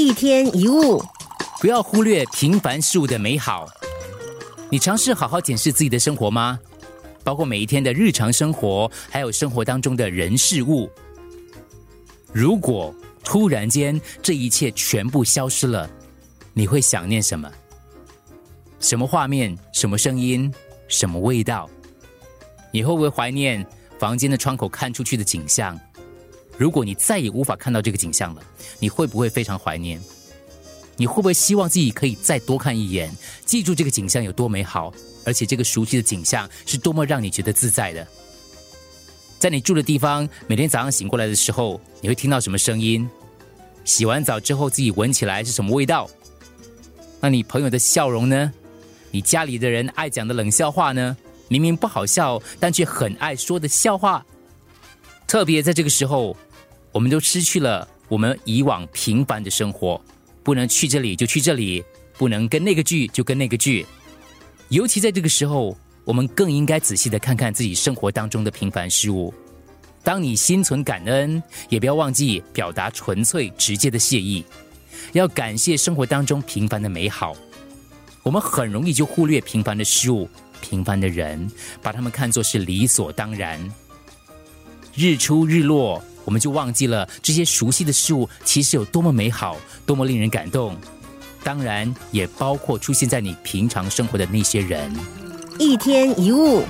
一天一物，不要忽略平凡事物的美好。你尝试好好检视自己的生活吗？包括每一天的日常生活，还有生活当中的人事物。如果突然间这一切全部消失了，你会想念什么？什么画面？什么声音？什么味道？你会不会怀念房间的窗口看出去的景象？如果你再也无法看到这个景象了，你会不会非常怀念？你会不会希望自己可以再多看一眼，记住这个景象有多美好，而且这个熟悉的景象是多么让你觉得自在的？在你住的地方，每天早上醒过来的时候，你会听到什么声音？洗完澡之后，自己闻起来是什么味道？那你朋友的笑容呢？你家里的人爱讲的冷笑话呢？明明不好笑，但却很爱说的笑话。特别在这个时候，我们都失去了我们以往平凡的生活，不能去这里就去这里，不能跟那个剧就跟那个剧。尤其在这个时候。我们更应该仔细的看看自己生活当中的平凡事物。当你心存感恩，也不要忘记表达纯粹直接的谢意，要感谢生活当中平凡的美好。我们很容易就忽略平凡的事物、平凡的人，把他们看作是理所当然。日出日落，我们就忘记了这些熟悉的事物其实有多么美好，多么令人感动。当然，也包括出现在你平常生活的那些人。一天一物。